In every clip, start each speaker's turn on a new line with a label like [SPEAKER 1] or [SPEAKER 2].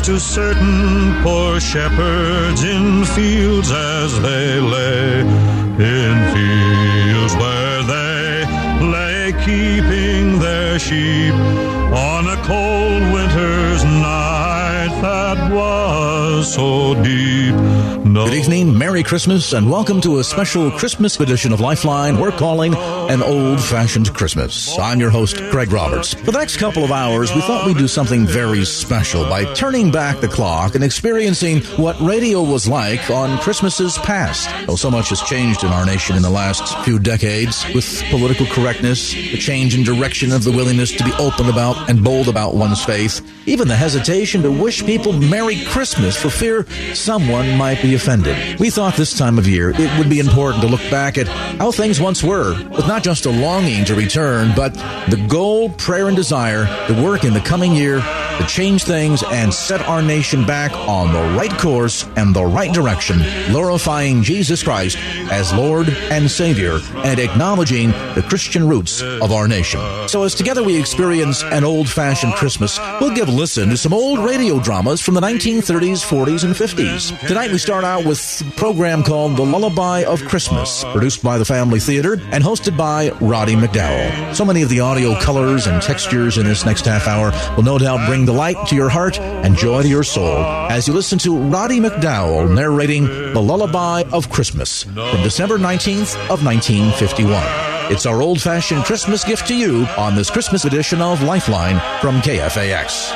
[SPEAKER 1] to certain poor shepherds in fields as they lay, in fields where they lay keeping their sheep on a cold winter's night that was so deep. No
[SPEAKER 2] Good evening, Merry Christmas, and welcome to a special Christmas edition of Lifeline we're calling an old fashioned Christmas. I'm your host, Greg Roberts. For the next couple of hours, we thought we'd do something very special by turning back the clock and experiencing what radio was like on Christmases past. Though so much has changed in our nation in the last few decades with political correctness, the change in direction of the willingness to be open about and bold about one's faith, even the hesitation to wish people Merry Christmas for fear someone might be offended. We thought this time of year it would be important to look back at how things once were, with not just a longing to return, but the goal, prayer, and desire to work in the coming year to change things and set our nation back on the right course and the right direction, glorifying Jesus Christ as Lord and Savior and acknowledging the Christian roots of our nation. So as together we experience an old-fashioned Christmas, we'll give listen to some old radio dramas from the 1930s, 40s, and 50s. Tonight we start out with a program called The Lullaby of Christmas, produced by the Family Theater and hosted by Roddy McDowall. So many of the audio colors and textures in this next half hour will no doubt bring delight to your heart and joy to your soul as you listen to Roddy McDowall narrating The Lullaby of Christmas from December 19th of 1951. It's our old-fashioned Christmas gift to you on this Christmas edition of Lifeline from KFAX.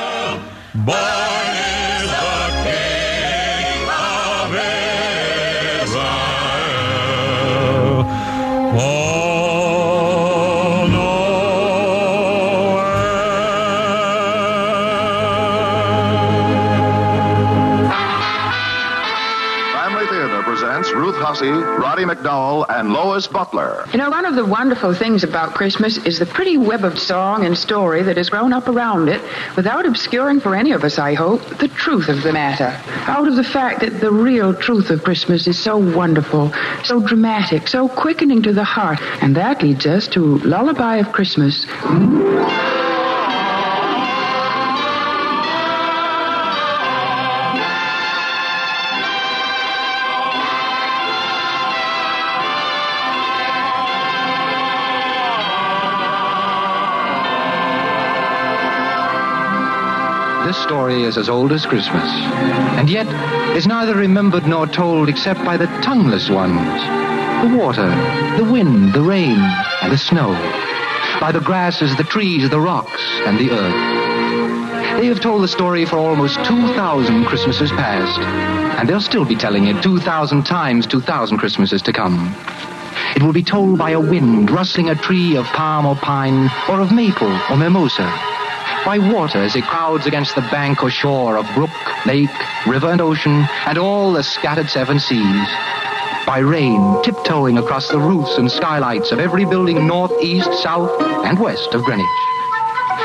[SPEAKER 1] Born
[SPEAKER 3] Roddy McDowall, and Lois Butler.
[SPEAKER 4] You know, one of the wonderful things about Christmas is the pretty web of song and story that has grown up around it without obscuring for any of us, I hope, the truth of the matter. Out of the fact that the real truth of Christmas is so wonderful, so dramatic, so quickening to the heart. And that leads us to Lullaby of Christmas.
[SPEAKER 5] Story is as old as Christmas, and yet is neither remembered nor told except by the tongueless ones. The water, the wind, the rain, and the snow. By the grasses, the trees, the rocks, and the earth. They have told the story for almost 2,000 Christmases past, and they'll still be telling it 2,000 times 2,000 Christmases to come. It will be told by a wind rustling a tree of palm or pine, or of maple or mimosa by water as it crowds against the bank or shore of brook, lake, river, and ocean, and all the scattered seven seas. By rain tiptoeing across the roofs and skylights of every building north, east, south, and west of Greenwich.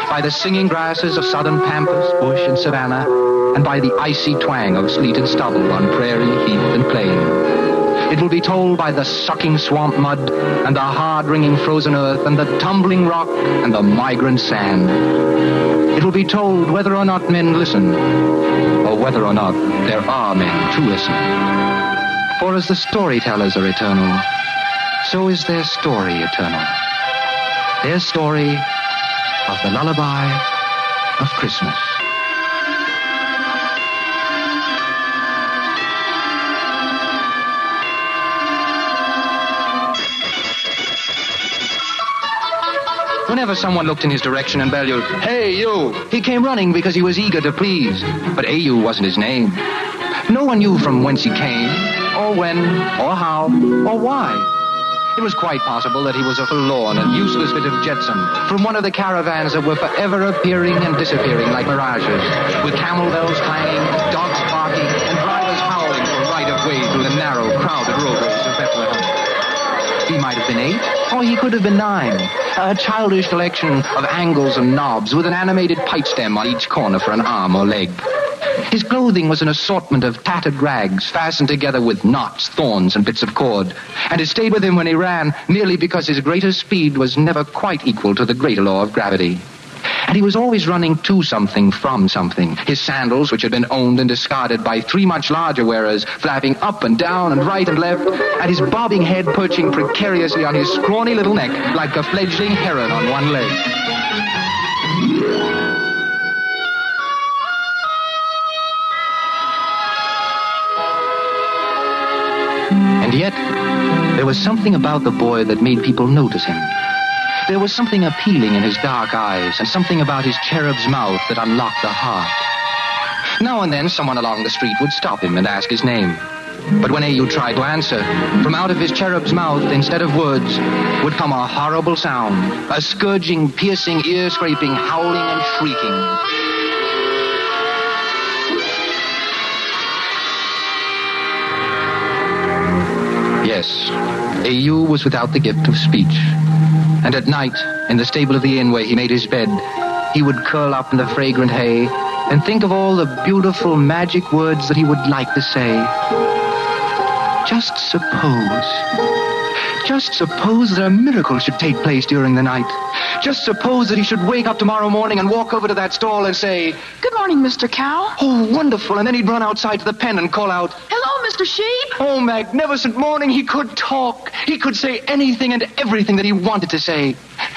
[SPEAKER 5] By the singing grasses of southern pampas, bush, and savanna, and by the icy twang of sleet and stubble on prairie, heath, and plain. It will be told by the sucking swamp mud and the hard wringing frozen earth and the tumbling rock and the migrant sand. It will be told whether or not men listen or whether or not there are men to listen. For as the storytellers are eternal, so is their story eternal. Their story of the lullaby of Christmas. Whenever someone looked in his direction and bellowed, Hey, you! He came running because he was eager to please. But AU wasn't his name. No one knew from whence he came, or when, or how, or why. It was quite possible that he was a forlorn and useless bit of jetsam from one of the caravans that were forever appearing and disappearing like mirages, with camel bells clanging, dogs barking, and drivers howling for right of way through the narrow, crowded roadways of Bethlehem. He might have been eight, or he could have been nine. A childish collection of angles and knobs with an animated pipe stem on each corner for an arm or leg. His clothing was an assortment of tattered rags fastened together with knots, thorns, and bits of cord. And it stayed with him when he ran merely because his greater speed was never quite equal to the greater law of gravity. And he was always running to something from something. His sandals, which had been owned and discarded by three much larger wearers, flapping up and down and right and left, and his bobbing head perching precariously on his scrawny little neck like a fledgling heron on one leg. And yet, there was something about the boy that made people notice him. There was something appealing in his dark eyes and something about his cherub's mouth that unlocked the heart. Now and then, someone along the street would stop him and ask his name. But when AU tried to answer, from out of his cherub's mouth, instead of words, would come a horrible sound, a scourging, piercing, ear-scraping, howling and shrieking. Yes, AU was without the gift of speech. And at night, in the stable of the inn where he made his bed, he would curl up in the fragrant hay and think of all the beautiful magic words that he would like to say. Just suppose. Just suppose that a miracle should take place during the night. Just suppose that he should wake up tomorrow morning and walk over to that stall and say,
[SPEAKER 6] Good morning, Mr. Cow.
[SPEAKER 5] Oh, wonderful. And then he'd run outside to the pen and call out,
[SPEAKER 6] Hello, Mr. Sheep.
[SPEAKER 5] Oh, magnificent morning. He could talk. He could say anything and everything that he wanted to say.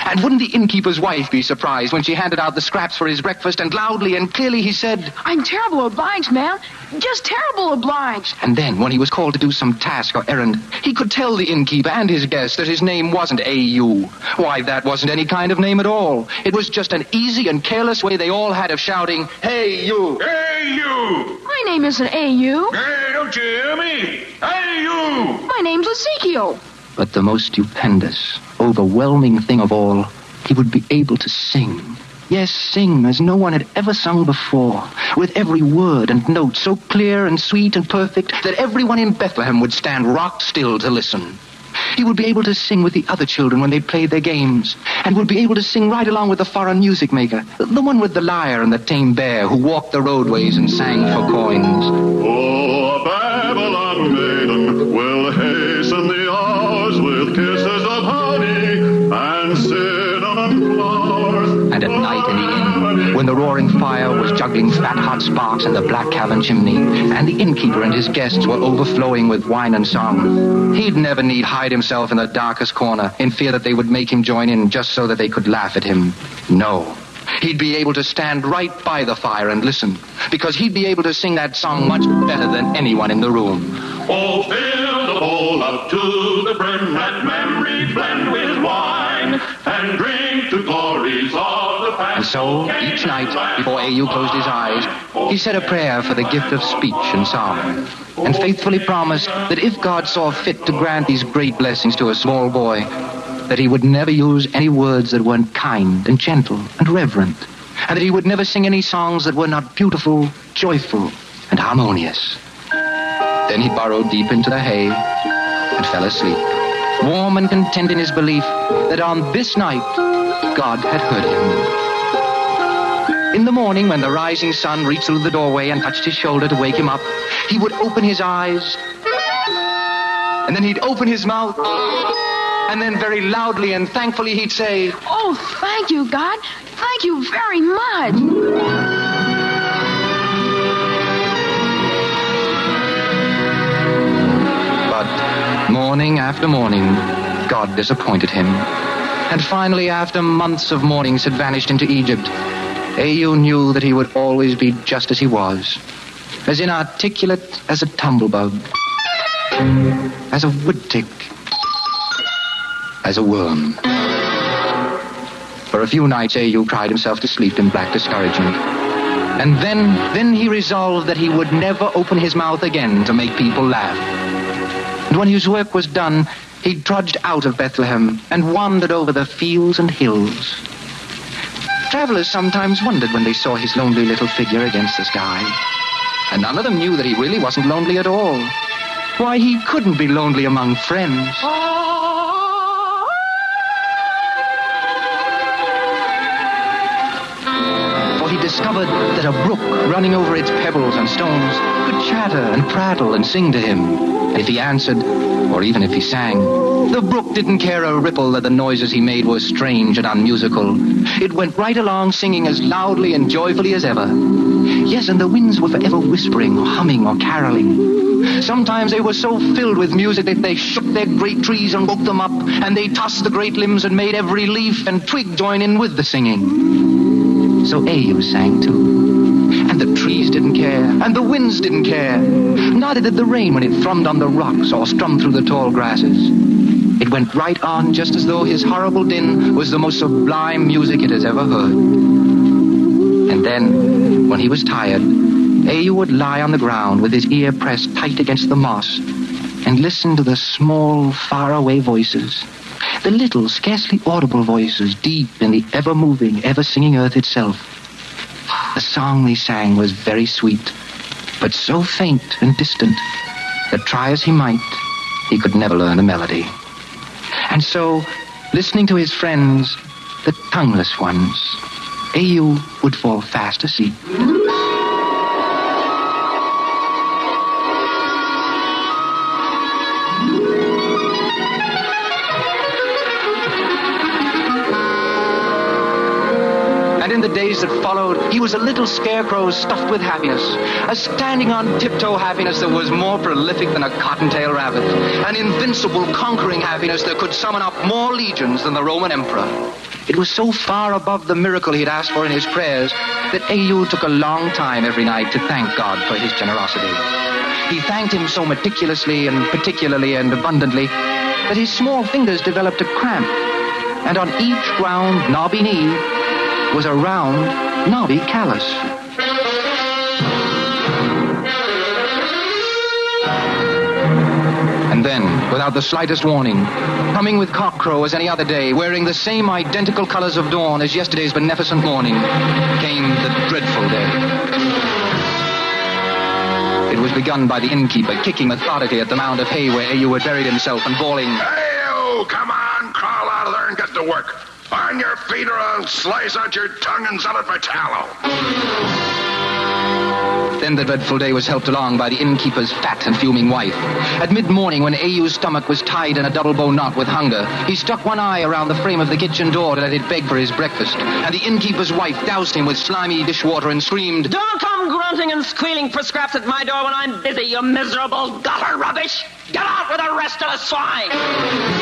[SPEAKER 5] And wouldn't the innkeeper's wife be surprised when she handed out the scraps for his breakfast and loudly and clearly he said,
[SPEAKER 6] I'm terrible obliged, ma'am. Just terrible obliged.
[SPEAKER 5] And then, when he was called to do some task or errand, he could tell the innkeeper and his guests that his name wasn't A.U. Why, that wasn't any kind of name at all. It was just an easy and careless way they all had of shouting, Hey, you!
[SPEAKER 1] Hey, you!
[SPEAKER 6] My name isn't A.U.
[SPEAKER 1] Hey, don't you hear me? Hey, you!
[SPEAKER 6] My name's Ezekiel.
[SPEAKER 5] But the most stupendous, overwhelming thing of all, he would be able to sing. Yes, sing as no one had ever sung before, with every word and note so clear and sweet and perfect that everyone in Bethlehem would stand rock still to listen. He would be able to sing with the other children when they played their games, and would be able to sing right along with the foreign music maker, the one with the lyre and the tame bear who walked the roadways and sang for coins.
[SPEAKER 1] Oh, Babylon the
[SPEAKER 5] roaring fire was juggling fat hot sparks in the black cavern chimney, and the innkeeper and his guests were overflowing with wine and song, he'd never need hide himself in the darkest corner in fear that they would make him join in just so that they could laugh at him. No. He'd be able to stand right by the fire and listen, because he'd be able to sing that song much better than anyone in the room.
[SPEAKER 1] Oh, fill the bowl up to the brim, let memory blend with wine, and drink
[SPEAKER 5] so, each night, before A.U. closed his eyes, he said a prayer for the gift of speech and song, and faithfully promised that if God saw fit to grant these great blessings to a small boy, that he would never use any words that weren't kind and gentle and reverent, and that he would never sing any songs that were not beautiful, joyful, and harmonious. Then he burrowed deep into the hay and fell asleep, warm and content in his belief that on this night God had heard him. In the morning, when the rising sun reached through the doorway and touched his shoulder to wake him up, he would open his eyes, and then he'd open his mouth, and then very loudly and thankfully he'd say,
[SPEAKER 6] Oh, thank you, God. Thank you very much.
[SPEAKER 5] But morning after morning, God disappointed him. And finally, after months of mornings had vanished into Egypt, A.U. knew that he would always be just as he was, as inarticulate as a tumblebug, as a wood tick, as a worm. For a few nights, eh, A.U. cried himself to sleep in black discouragement. And then, then he resolved that he would never open his mouth again to make people laugh. And when his work was done, he trudged out of Bethlehem and wandered over the fields and hills. Travelers sometimes wondered when they saw his lonely little figure against the sky. And none of them knew that he really wasn't lonely at all. Why, he couldn't be lonely among friends. For he discovered that a brook running over its pebbles and stones could chatter and prattle and sing to him. If he answered, or even if he sang, the brook didn't care a ripple that the noises he made were strange and unmusical. It went right along singing as loudly and joyfully as ever. Yes, and the winds were forever whispering or humming or caroling. Sometimes they were so filled with music that they shook their great trees and woke them up, and they tossed the great limbs and made every leaf and twig join in with the singing. So A.U. sang too. Didn't care, and the winds didn't care. Neither did the rain when it thrummed on the rocks or strummed through the tall grasses. It went right on just as though his horrible din was the most sublime music it has ever heard. And then, when he was tired, A.U. would lie on the ground with his ear pressed tight against the moss and listen to the small, faraway voices, the little, scarcely audible voices deep in the ever moving, ever singing earth itself. Song they sang was very sweet, but so faint and distant that try as he might, he could never learn a melody. And so, listening to his friends, the tongueless ones, A.U. would fall fast asleep. Days that followed, he was a little scarecrow stuffed with happiness, a standing on tiptoe happiness that was more prolific than a cottontail rabbit, an invincible, conquering happiness that could summon up more legions than the Roman emperor. It was so far above the miracle he'd asked for in his prayers that A.U. took a long time every night to thank God for his generosity. He thanked him so meticulously and particularly and abundantly that his small fingers developed a cramp, and on each round, knobby knee was a round, knobby callus. And then, without the slightest warning, coming with cockcrow as any other day, wearing the same identical colors of dawn as yesterday's beneficent morning, came the dreadful day. It was begun by the innkeeper kicking methodically at the mound of hay where A.U. had buried himself and bawling,
[SPEAKER 7] you! Come on, crawl out of there and get to work. On your feet or I'll slice out your tongue and sell it for tallow.
[SPEAKER 5] Then the dreadful day was helped along by the innkeeper's fat and fuming wife. At mid-morning, when A.U.'s stomach was tied in a double bow knot with hunger, he stuck one eye around the frame of the kitchen door to let it beg for his breakfast. And the innkeeper's wife doused him with slimy dishwater and screamed,
[SPEAKER 8] Don't come grunting and squealing for scraps at my door when I'm busy, you miserable gutter rubbish! Get out with the rest of the swine!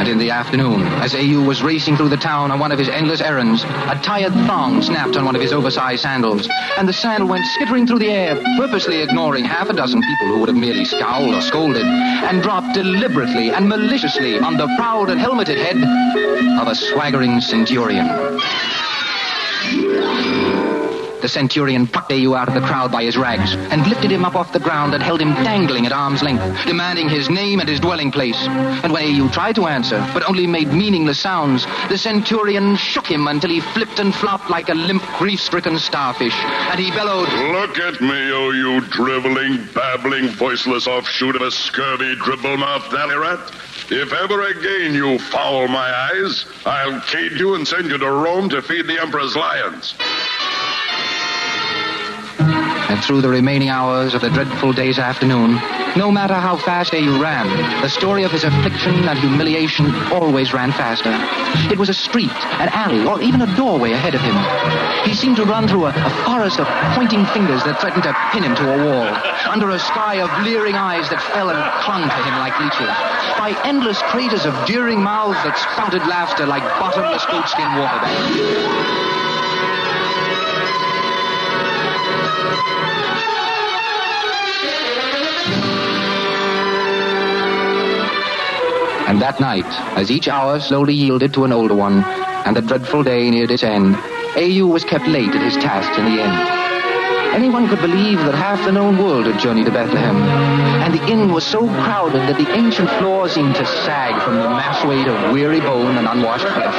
[SPEAKER 5] And in the afternoon, as A.U. was racing through the town on one of his endless errands, a tired thong snapped on one of his oversized sandals, and the sandal went skittering through the air, purposely ignoring half a dozen people who would have merely scowled or scolded, and dropped deliberately and maliciously on the proud and helmeted head of a swaggering centurion. The centurion plucked A.U. out of the crowd by his rags and lifted him up off the ground and held him dangling at arm's length, demanding his name and his dwelling place. And when A.U. tried to answer, but only made meaningless sounds, the centurion shook him until he flipped and flopped like a limp, grief-stricken starfish. And he bellowed,
[SPEAKER 7] Look at me, oh you driveling, babbling, voiceless offshoot of a scurvy, dribble-mouthed alley rat. If ever again you foul my eyes, I'll cage you and send you to Rome to feed the emperor's lions.
[SPEAKER 5] Through the remaining hours of the dreadful day's afternoon, no matter how fast A.U. ran, the story of his affliction and humiliation always ran faster. It was a street, an alley, or even a doorway ahead of him. He seemed to run through a, a forest of pointing fingers that threatened to pin him to a wall, under a sky of leering eyes that fell and clung to him like leeches, by endless craters of jeering mouths that spouted laughter like bottomless goatskin water bags. And that night, as each hour slowly yielded to an older one, and the dreadful day neared its end, A.U. was kept late at his task in the inn. Anyone could believe that half the known world had journeyed to Bethlehem, and the inn was so crowded that the ancient floor seemed to sag from the mass weight of weary bone and unwashed flesh.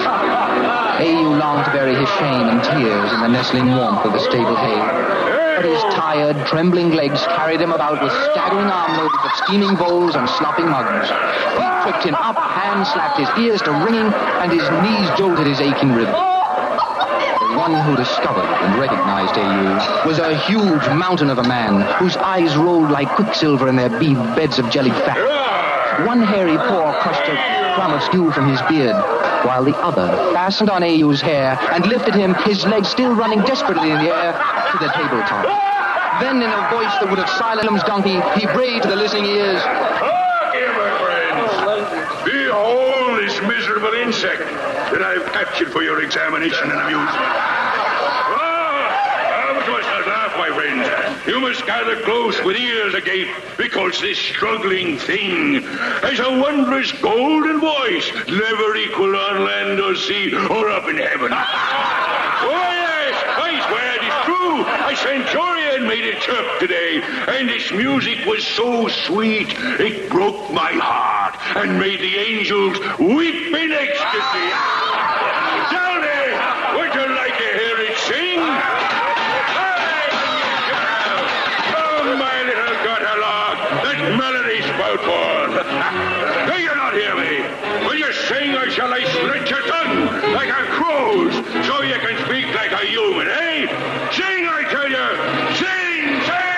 [SPEAKER 5] A.U. longed to bury his shame and tears in the nestling warmth of the stable hay. His tired, trembling legs carried him about with staggering armloads of steaming bowls and slopping mugs. Feet tripped him up, hands slapped his ears to ringing, and his knees jolted his aching ribs. The one who discovered and recognized A.U. was a huge mountain of a man whose eyes rolled like quicksilver in their bead beds of jellied fat. One hairy paw crushed a stew from his beard, while the other fastened on A.U.'s hair and lifted him, his legs still running desperately in the air, to the tabletop. Then, in a voice that would have silenced Donkey, he brayed to the listening ears.
[SPEAKER 7] Look here, my friends. Behold this miserable insect that I've captured for your examination and amusement. Ah, but you must not laugh, my friends. You must gather close with ears agape, because this struggling thing has a wondrous golden voice, never equal on land or sea or up in heaven. Oh, yes, I swear it is true. A centurion made it chirp today, and its music was so sweet it broke my heart and made the angels weep in ecstasy. Like a crow's so you can speak like a human, eh? Sing, I tell you! Sing, sing!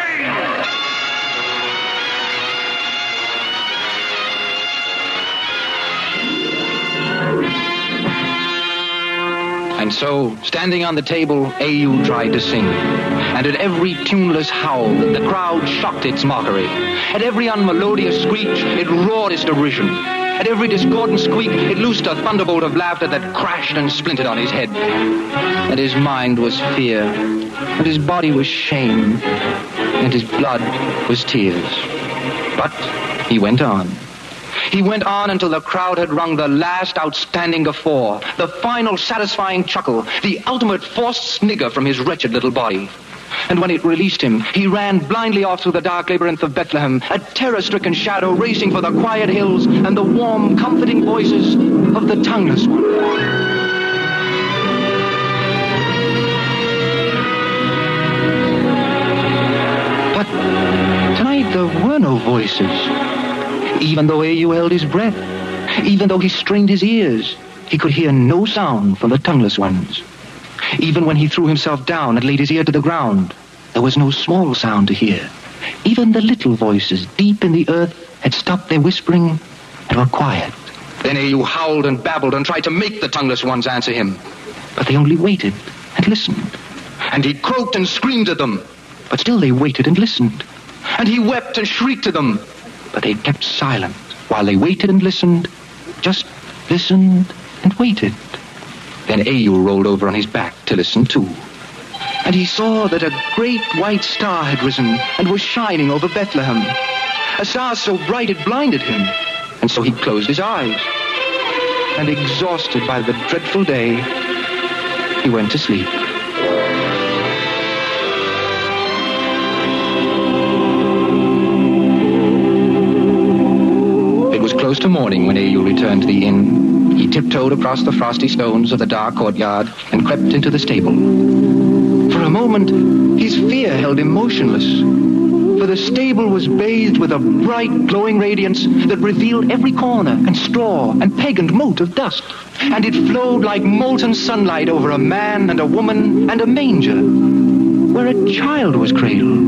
[SPEAKER 5] And so, standing on the table, A.U. tried to sing. And at every tuneless howl, the crowd shocked its mockery. At every unmelodious screech, it roared its derision. At every discordant squeak, it loosed a thunderbolt of laughter that crashed and splintered on his head. And his mind was fear, and his body was shame, and his blood was tears. But he went on. He went on until the crowd had wrung the last outstanding guffaw, the final satisfying chuckle, the ultimate forced snigger from his wretched little body. And when it released him, he ran blindly off through the dark labyrinth of Bethlehem, a terror-stricken shadow racing for the quiet hills and the warm, comforting voices of the tongueless one. But tonight there were no voices even though A.U. held his breath, even though he strained his ears, he could hear no sound from the tongueless ones. Even when he threw himself down and laid his ear to the ground, there was no small sound to hear. Even the little voices deep in the earth had stopped their whispering and were quiet. Then A.U. howled and babbled and tried to make the tongueless ones answer him. But they only waited and listened. And he croaked and screamed at them. But still they waited and listened. And he wept and shrieked to them but they kept silent while they waited and listened, just listened and waited. Then A.U. rolled over on his back to listen too. And he saw that a great white star had risen and was shining over Bethlehem. A star so bright it blinded him, and so he closed his eyes. And exhausted by the dreadful day, he went to sleep. It was close to morning when A.U. returned to the inn. He tiptoed across the frosty stones of the dark courtyard and crept into the stable. For a moment, his fear held him motionless. For the stable was bathed with a bright, glowing radiance that revealed every corner and straw and peg and mote of dust. And it flowed like molten sunlight over a man and a woman and a manger, where a child was cradled.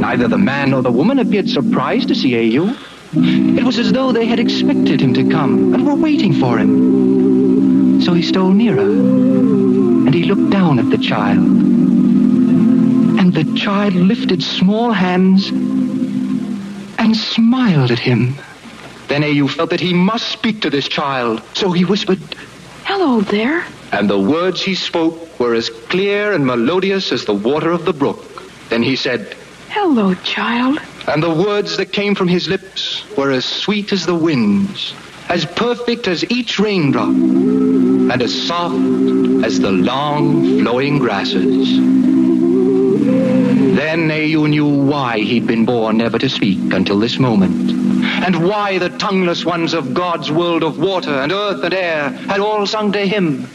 [SPEAKER 5] Neither the man nor the woman appeared surprised to see A.U. It was as though they had expected him to come and were waiting for him. So he stole nearer, and he looked down at the child. And the child lifted small hands and smiled at him. Then A.U. felt that he must speak to this child, so he whispered,
[SPEAKER 6] Hello there.
[SPEAKER 5] And the words he spoke were as clear and melodious as the water of the brook. Then he said,
[SPEAKER 6] Hello, child.
[SPEAKER 5] And the words that came from his lips were as sweet as the winds, as perfect as each raindrop, and as soft as the long flowing grasses. Then Au knew why he'd been born never to speak until this moment, and why the tongueless ones of God's world of water and earth and air had all sung to him,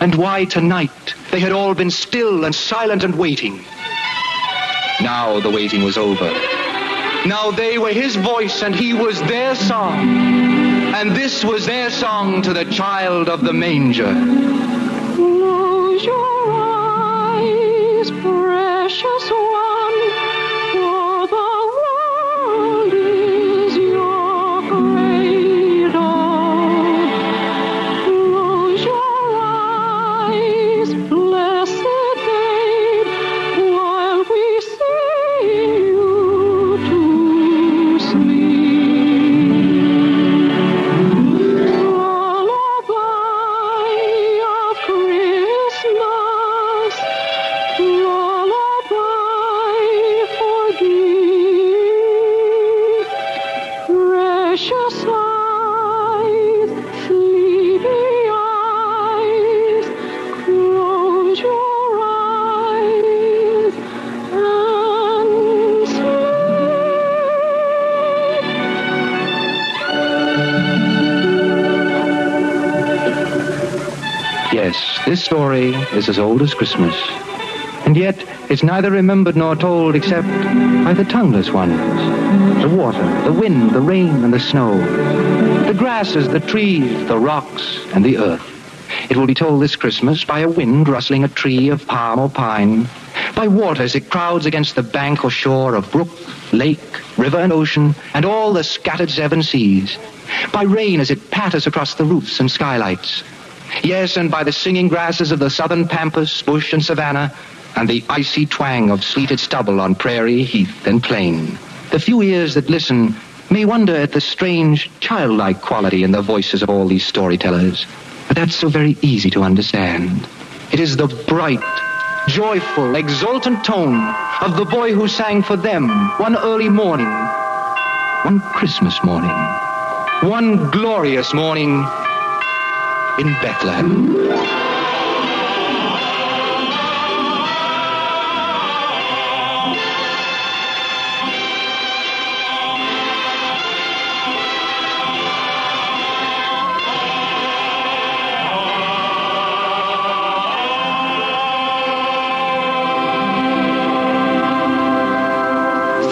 [SPEAKER 5] and why tonight they had all been still and silent and waiting. Now the waiting was over. Now they were his voice and he was their song. And this was their song to the child of the manger.
[SPEAKER 9] Close your eyes, precious one,
[SPEAKER 5] story is as old as Christmas. And yet, it's neither remembered nor told except by the tongueless ones. The water, the wind, the rain, and the snow. The grasses, the trees, the rocks, and the earth. It will be told this Christmas by a wind rustling a tree of palm or pine, by water as it crowds against the bank or shore of brook, lake, river, and ocean, and all the scattered seven seas, by rain as it patters across the roofs and skylights, Yes, and by the singing grasses of the southern pampas, bush, and savanna, and the icy twang of sleeted stubble on prairie, heath, and plain. The few ears that listen may wonder at the strange, childlike quality in the voices of all these storytellers. But that's so very easy to understand. It is the bright, joyful, exultant tone of the boy who sang for them one early morning, one Christmas morning, one glorious morning in Bethlehem.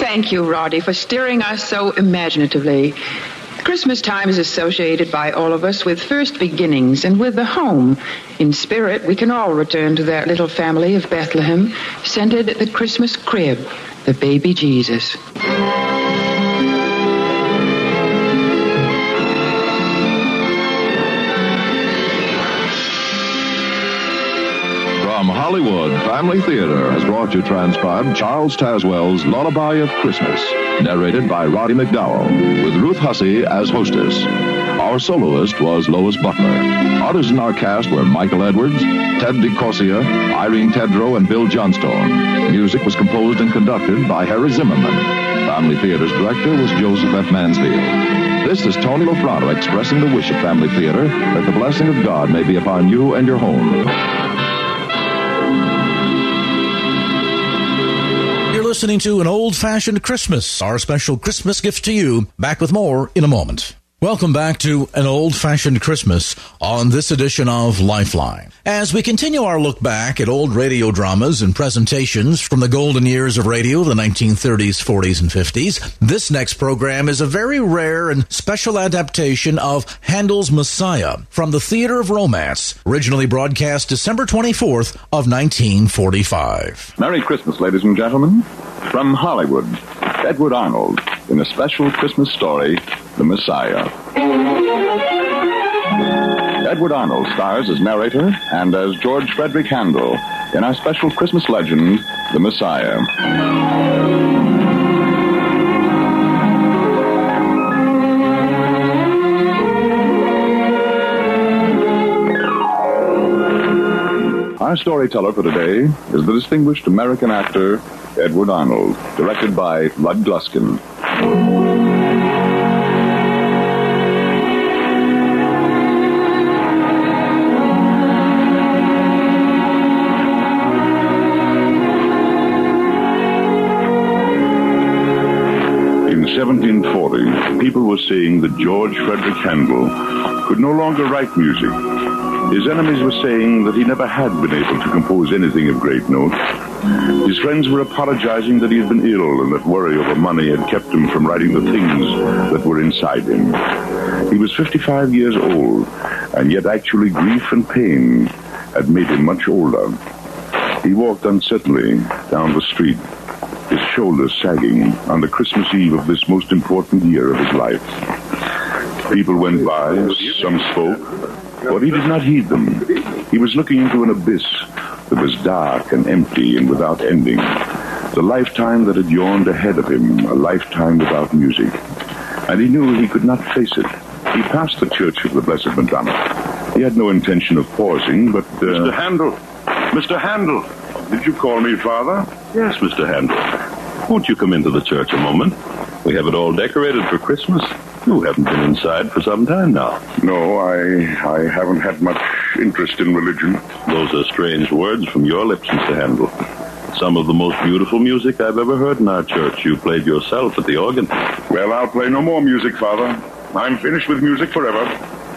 [SPEAKER 4] Thank you, Roddy, for steering us so imaginatively. Christmas time is associated by all of us with first beginnings and with the home. In spirit, we can all return to that little family of Bethlehem, centered at the Christmas crib, the baby Jesus.
[SPEAKER 10] From Hollywood, Family Theater has brought you transcribed Charles Tazewell's Lullaby of Christmas, narrated by Roddy McDowall, with Ruth Hussey as hostess. Our soloist was Lois Butler. Others in our cast were Michael Edwards, Ted DeCorsia, Irene Tedrow, and Bill Johnstone. Music was composed and conducted by Harry Zimmerman. Family Theater's director was Joseph F. Mansfield. This is Tony Lofrano expressing the wish of Family Theater that the blessing of God may be upon you and your home.
[SPEAKER 2] Listening to an old fashioned Christmas, our special Christmas gift to you. Back with more in a moment. Welcome back to an old fashioned Christmas on this edition of Lifeline. As we continue our look back at old radio dramas and presentations from the golden years of radio, the 1930s, 40s, and 50s, this next program is a very rare and special adaptation of Handel's Messiah from the Theater of Romance, originally broadcast December 24th of 1945.
[SPEAKER 11] Merry Christmas, ladies and gentlemen. From Hollywood, Edward Arnold in a special Christmas story, The Messiah. Edward Arnold stars as narrator and as George Frederick Handel in our special Christmas legend, The Messiah. Our storyteller for today is the distinguished American actor Edward Arnold, directed by Lud Gluskin. 1740, people were saying that George Frederick Handel could no longer write music. His enemies were saying that he never had been able to compose anything of great note. His friends were apologizing that he had been ill and that worry over money had kept him from writing the things that were inside him. He was 55 years old, and yet actually grief and pain had made him much older. He walked uncertainly down the street, his shoulders sagging on the Christmas Eve of this most important year of his life. People went by, some spoke, but he did not heed them. He was looking into an abyss that was dark and empty and without ending. The lifetime that had yawned ahead of him, a lifetime without music. And he knew he could not face it. He passed the Church of the Blessed Madonna. He had no intention of pausing, but. Uh,
[SPEAKER 7] Mr. Handel. Mr. Handel.
[SPEAKER 11] Did you call me father?
[SPEAKER 7] Yes, Mr. Handel. Won't you come into the church a moment? We have it all decorated for Christmas. You haven't been inside for some time now.
[SPEAKER 11] No, I I haven't had much interest in religion.
[SPEAKER 7] Those are strange words from your lips, Mr. Handel. Some of the most beautiful music I've ever heard in our church you played yourself at the organ.
[SPEAKER 11] Well, I'll play no more music, Father. I'm finished with music forever.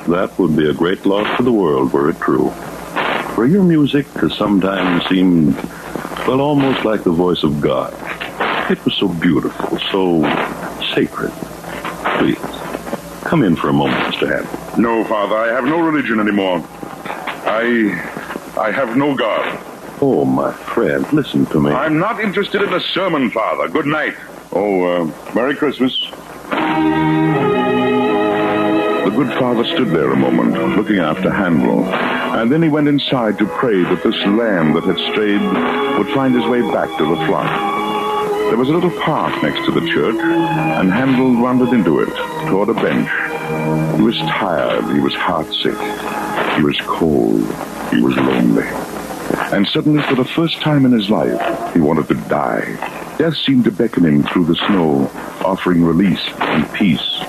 [SPEAKER 7] That would be a great loss to the world were it true. For your music has sometimes seemed, well, almost like the voice of God. It was so beautiful, so sacred. Please, come in for a moment, Mr. Handel.
[SPEAKER 11] No, Father, I have no religion anymore. I I have no God.
[SPEAKER 7] Oh, my friend, listen to me.
[SPEAKER 11] I'm not interested in a sermon, Father. Good night. Oh, uh, Merry Christmas. The good father stood there a moment, looking after Handel, and then he went inside to pray that this lamb that had strayed would find his way back to the flock. There was a little park next to the church, and Handel wandered into it, toward a bench. He was tired, he was heartsick, he was cold, he was lonely. And suddenly, for the first time in his life, he wanted to die. Death seemed to beckon him through the snow, offering release and peace.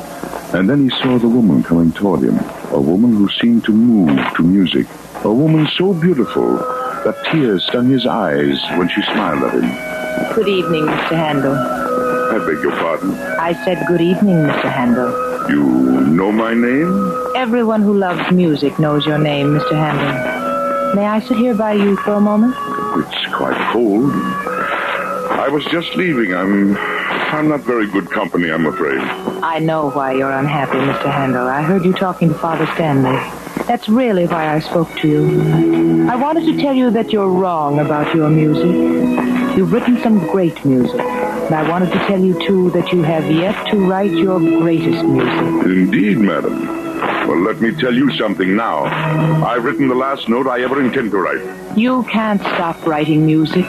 [SPEAKER 11] And then he saw the woman coming toward him, a woman who seemed to move to music, a woman so beautiful that tears stung his eyes when she smiled at him.
[SPEAKER 12] Good evening, Mr. Handel.
[SPEAKER 11] I beg your pardon.
[SPEAKER 12] I said good evening, Mr. Handel.
[SPEAKER 11] You know my name?
[SPEAKER 12] Everyone who loves music knows your name, Mr. Handel. May I sit here by you for a moment?
[SPEAKER 11] It's quite cold. I was just leaving. I'm I'm not very good company, I'm afraid.
[SPEAKER 12] I know why you're unhappy, Mr. Handel. I heard you talking to Father Stanley. That's really why I spoke to you. I wanted to tell you that you're wrong about your music. You've written some great music. And I wanted to tell you, too, that you have yet to write your greatest music.
[SPEAKER 11] Indeed, madam. Well, let me tell you something now. I've written the last note I ever intend to write.
[SPEAKER 12] You can't stop writing music.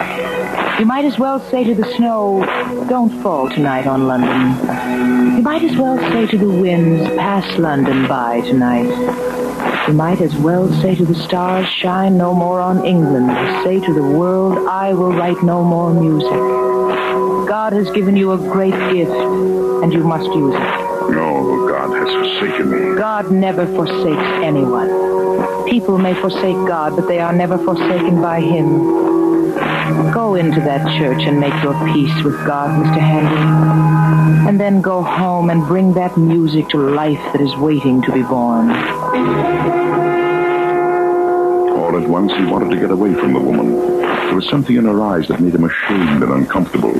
[SPEAKER 12] You might as well say to the snow, don't fall tonight on London. You might as well say to the winds, pass London by tonight. You might as well say to the stars, shine no more on England. Or say to the world, I will write no more music. God has given you a great gift, and you must use it.
[SPEAKER 11] No, God has forsaken me.
[SPEAKER 12] God never forsakes anyone. People may forsake God, but they are never forsaken by Him. Go into that church and make your peace with God, Mr. Handel. Mm-hmm. And then go home and bring that music to life that is waiting to be born.
[SPEAKER 11] All at once, he wanted to get away from the woman. There was something in her eyes that made him ashamed and uncomfortable.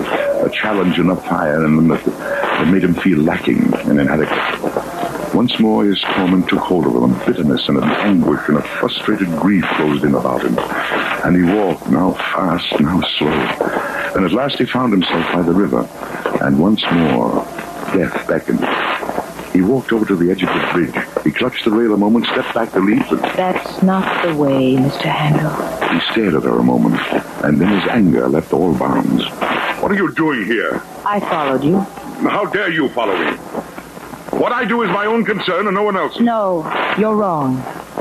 [SPEAKER 11] A challenge and a fire in them that, that made him feel lacking and inadequate. Once more, his torment took hold of him, and bitterness and an anguish and a frustrated grief closed in about him. And he walked, now fast, now slow. And at last he found himself by the river, and once more, death beckoned. He walked over to the edge of the bridge. He clutched the rail a moment, stepped back to leap, and
[SPEAKER 12] That's not the way, Mr. Handel.
[SPEAKER 11] he stared at her a moment, and then his anger left all bounds. What are you doing here?
[SPEAKER 12] I followed you.
[SPEAKER 11] How dare you follow me? What I do is my own concern and no one else's.
[SPEAKER 12] No, you're wrong.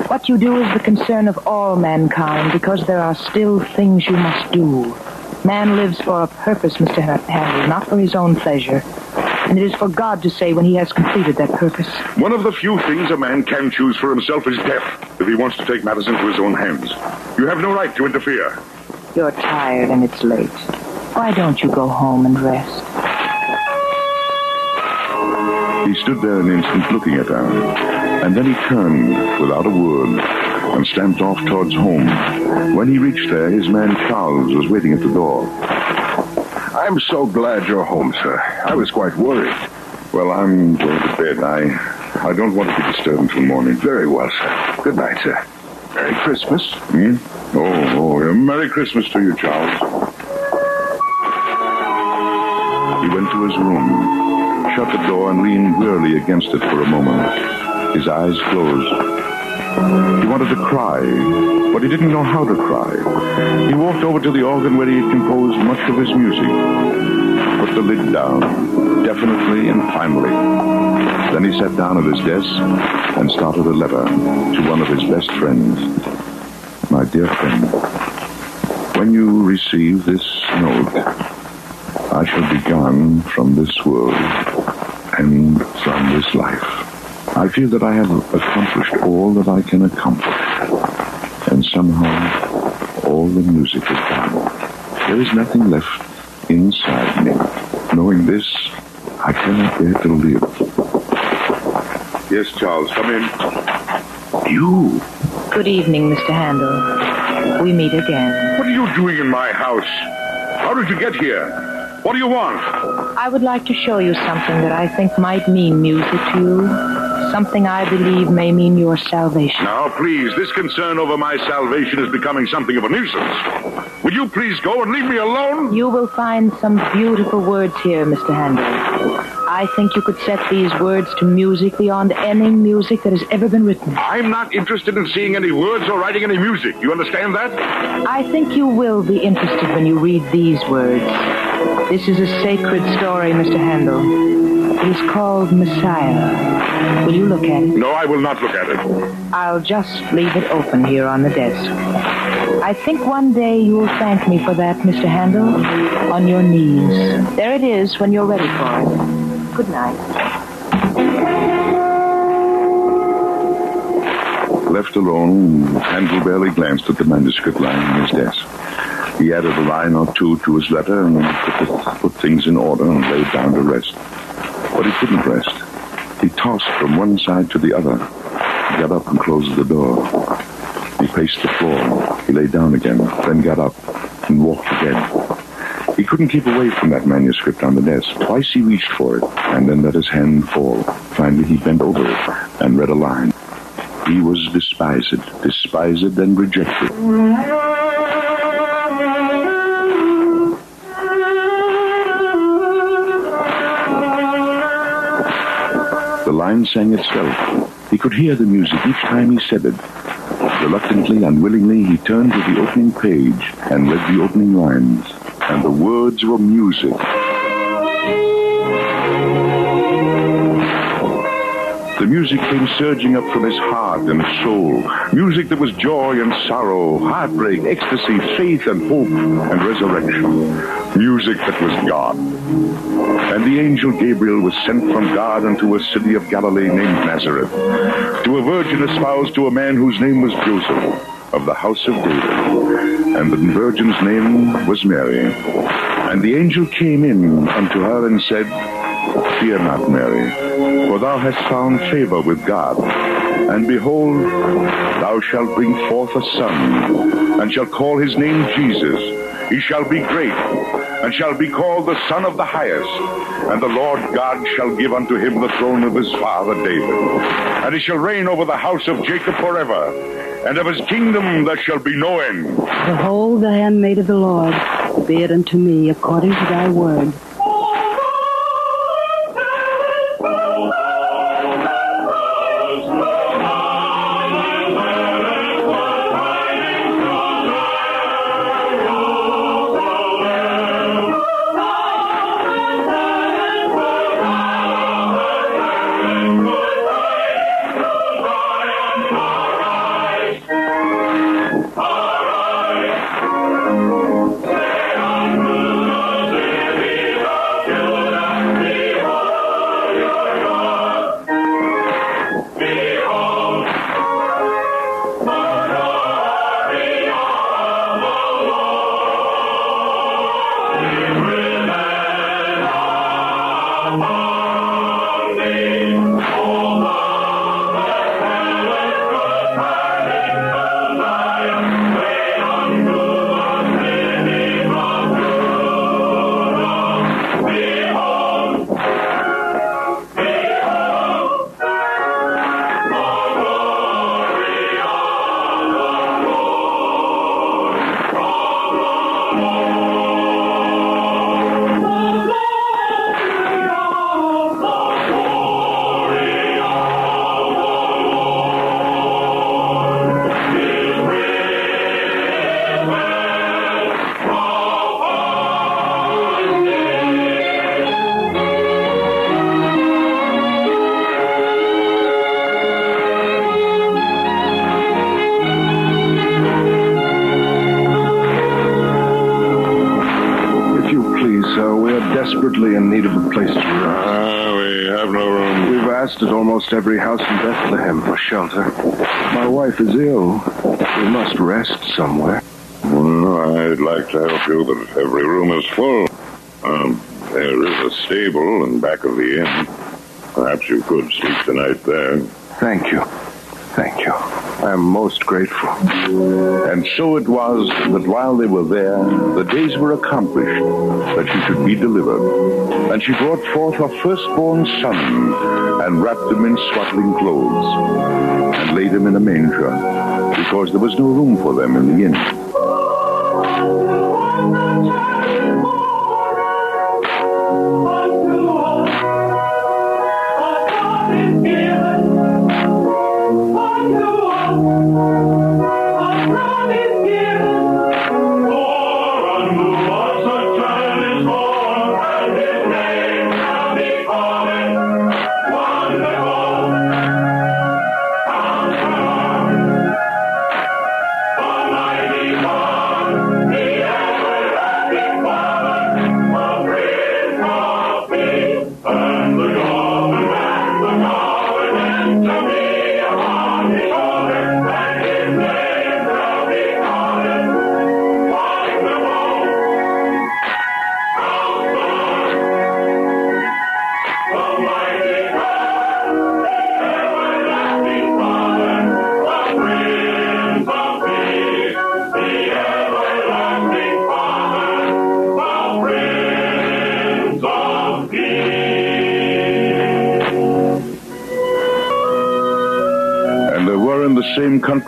[SPEAKER 12] What you do is the concern of all mankind because there are still things you must do. Man lives for a purpose, Mr. Handel, not for his own pleasure. And it is for God to say when he has completed that purpose.
[SPEAKER 11] One of the few things a man can choose for himself is death, if he wants to take matters into his own hands. You have no right to interfere.
[SPEAKER 12] You're tired and it's late. Why don't you go home and rest?
[SPEAKER 11] He stood there an instant looking at her, and then he turned without a word and stamped off towards home. When he reached there, his man Charles was waiting at the door.
[SPEAKER 13] I'm so glad you're home, sir. I was quite worried.
[SPEAKER 11] Well, I'm going to bed. I I don't want to be disturbed until morning.
[SPEAKER 13] Very well, sir. Good night, sir. Merry Christmas.
[SPEAKER 11] Hmm? Oh, oh, yeah. Merry Christmas to you, Charles. He went to his room, shut the door, and leaned wearily against it for a moment. His eyes closed. He wanted to cry, but he didn't know how to cry. He walked over to the organ where he had composed much of his music, put the lid down, definitely and finally. Then he sat down at his desk and started a letter to one of his best friends. My dear friend, when you receive this note, I shall be gone from this world and from this life. I feel that I have accomplished all that I can accomplish. And somehow, all the music is gone. There is nothing left inside me. Knowing this, I cannot bear to live. Yes, Charles, come in. You?
[SPEAKER 12] Good evening, Mr. Handel. We meet again.
[SPEAKER 11] What are you doing in my house? How did you get here? What do you want?
[SPEAKER 12] I would like to show you something that I think might mean music to you. Something I believe may mean your salvation.
[SPEAKER 11] Now, please, this concern over my salvation is becoming something of a nuisance. Will you please go and leave me alone?
[SPEAKER 12] You will find some beautiful words here, Mr. Handel. I think you could set these words to music beyond any music that has ever been written.
[SPEAKER 11] I'm not interested in seeing any words or writing any music. You understand that?
[SPEAKER 12] I think you will be interested when you read these words. This is a sacred story, Mr. Handel. It is called Messiah. Will you look at it?
[SPEAKER 11] No, I will not look at it.
[SPEAKER 12] I'll just leave it open here on the desk. I think one day you will thank me for that, Mr. Handel, on your knees. There it is when you're ready for it. Good night.
[SPEAKER 11] Left alone, Handel barely glanced at the manuscript lying on his desk. He added a line or two to his letter and put, put things in order and laid down to rest. But he couldn't rest. He tossed from one side to the other. He got up and closed the door. He paced the floor. He lay down again, then got up and walked again. He couldn't keep away from that manuscript on the desk. Twice he reached for it and then let his hand fall. Finally, he bent over it and read a line. He was despised, despised and rejected. Line sang itself. He could hear the music each time he said it. Reluctantly, unwillingly, he turned to the opening page and read the opening lines. And the words were music. The music came surging up from his heart and soul. Music that was joy and sorrow, heartbreak, ecstasy, faith and hope and resurrection. Music that was God. And the angel Gabriel was sent from God unto a city of Galilee named Nazareth, to a virgin espoused to a man whose name was Joseph, of the house of David. And the virgin's name was Mary. And the angel came in unto her and said, Fear not, Mary, for thou hast found favor with God. And behold, thou shalt bring forth a son, and shalt call his name Jesus. He shall be great, and shall be called the Son of the Highest. And the Lord God shall give unto him the throne of his father David. And he shall reign over the house of Jacob forever. And of his kingdom there shall be no end.
[SPEAKER 14] Behold, the handmaid of the Lord, be it unto me according to thy word.
[SPEAKER 13] Desperately in need of a place to rest.
[SPEAKER 7] Ah, we have no room.
[SPEAKER 13] We've asked at almost every house in Bethlehem for shelter. My wife is ill. We must rest somewhere.
[SPEAKER 7] Well, I'd like to help you, but every room is full. Um, there is a stable in back of the inn. Perhaps you could sleep tonight there.
[SPEAKER 13] Thank you. Thank you. I am most grateful.
[SPEAKER 11] And so it was that while they were there, the days were accomplished that she should be delivered. And she brought forth her firstborn son and wrapped him in swaddling clothes and laid him in a manger because there was no room for them in the inn.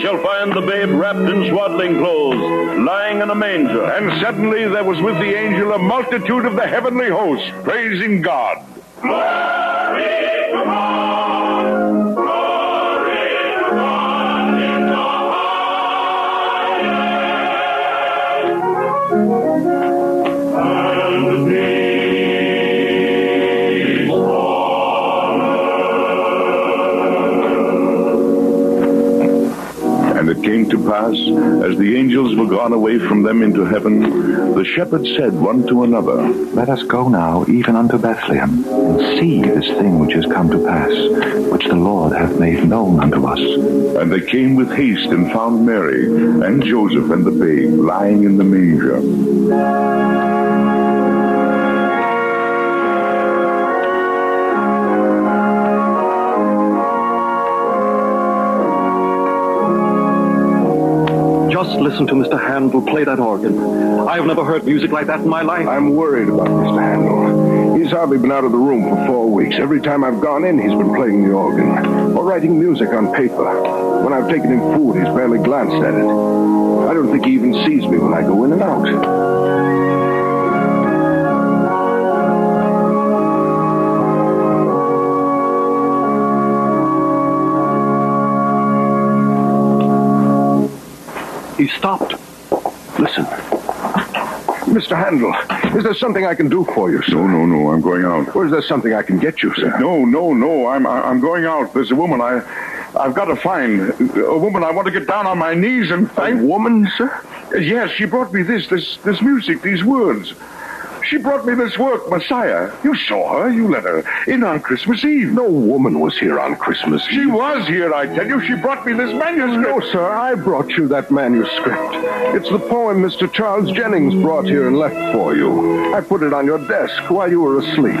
[SPEAKER 15] Shall find the babe wrapped in swaddling clothes, lying in a manger.
[SPEAKER 11] And suddenly there was with the angel a multitude of the heavenly host, praising God. Came to pass, as the angels were gone away from them into heaven, the shepherds said one to another,
[SPEAKER 16] Let us go now even unto Bethlehem, and see this thing which is come to pass, which the Lord hath made known unto us.
[SPEAKER 11] And they came with haste and found Mary and Joseph and the babe lying in the manger.
[SPEAKER 15] Listen to Mr. Handel play that organ. I have never heard music like that in my life.
[SPEAKER 13] I'm worried about Mr. Handel. He's hardly been out of the room for four weeks. Every time I've gone in, he's been playing the organ or writing music on paper. When I've taken him food, he's barely glanced at it. I don't think he even sees me when I go in and out.
[SPEAKER 15] He stopped.
[SPEAKER 13] Listen. Mr. Handel, is there something I can do for you, sir?
[SPEAKER 11] No, no, no, I'm going out.
[SPEAKER 13] Or is there something I can get you, sir?
[SPEAKER 11] No, no, no, I'm I'm going out. There's a woman I I've got to find. A woman I want to get down on my knees and thank.
[SPEAKER 13] A woman, sir?
[SPEAKER 11] Yes, she brought me this, this, this music, these words. She brought me this work, Messiah. You saw her. You let her in on Christmas Eve.
[SPEAKER 13] No woman was here on Christmas Eve.
[SPEAKER 11] She was here, I tell you. She brought me this manuscript.
[SPEAKER 13] No, sir, I brought you that manuscript. It's the poem Mr. Charles Jennens brought here and left for you. I put it on your desk while you were asleep.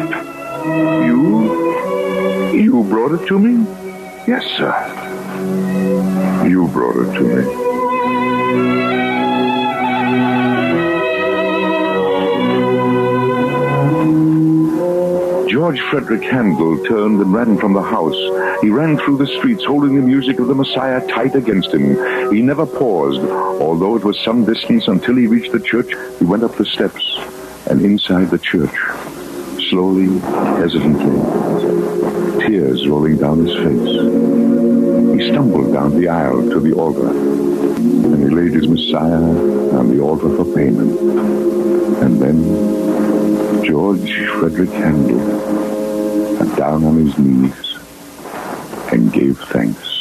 [SPEAKER 11] You? You brought it to me?
[SPEAKER 13] Yes, sir.
[SPEAKER 11] You brought it to me. George Frederick Handel turned and ran from the house. He ran through the streets holding the music of the Messiah tight against him. He never paused. Although it was some distance until he reached the church, he went up the steps. And inside the church, slowly, hesitantly, tears rolling down his face, he stumbled down the aisle to the altar, and he laid his Messiah on the altar for payment. And then George Frederick Handel got down on his knees and gave thanks.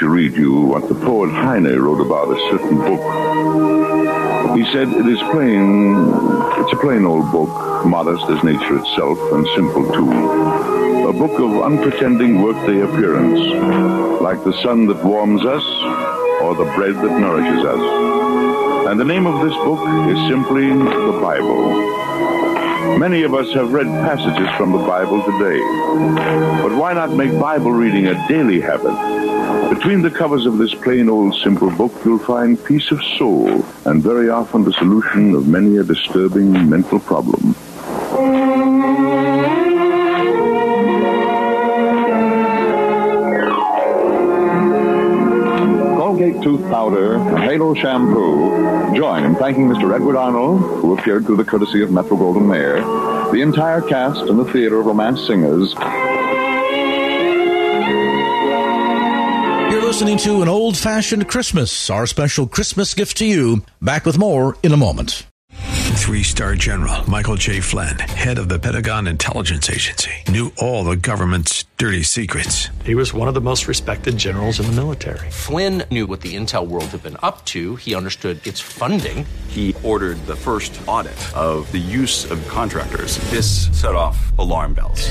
[SPEAKER 11] To read you what the poet Heine wrote about a certain book. He said it is plain, it's a plain old book, modest as nature itself and simple too. A book of unpretending workday appearance, like the sun that warms us or the bread that nourishes us. And the name of this book is simply the Bible. Many of us have read passages from the Bible today. But why not make Bible reading a daily habit? Between the covers of this plain old simple book, you'll find peace of soul and very often the solution of many a disturbing mental problem.
[SPEAKER 10] Colgate Tooth Powder and Halo Shampoo join in thanking Mr. Edward Arnold, who appeared through the courtesy of Metro Goldwyn Mayer, the entire cast and the Theater of Romance Singers,
[SPEAKER 2] listening to an old fashioned Christmas, our special Christmas gift to you. Back with more in a moment.
[SPEAKER 17] Three star general Michael J. Flynn, head of the Pentagon Intelligence Agency, knew all the government's dirty secrets.
[SPEAKER 18] He was one of the most respected generals in the military.
[SPEAKER 19] Flynn knew what the intel world had been up to. He understood its funding.
[SPEAKER 20] He ordered the first audit of the use of contractors. This set off alarm bells.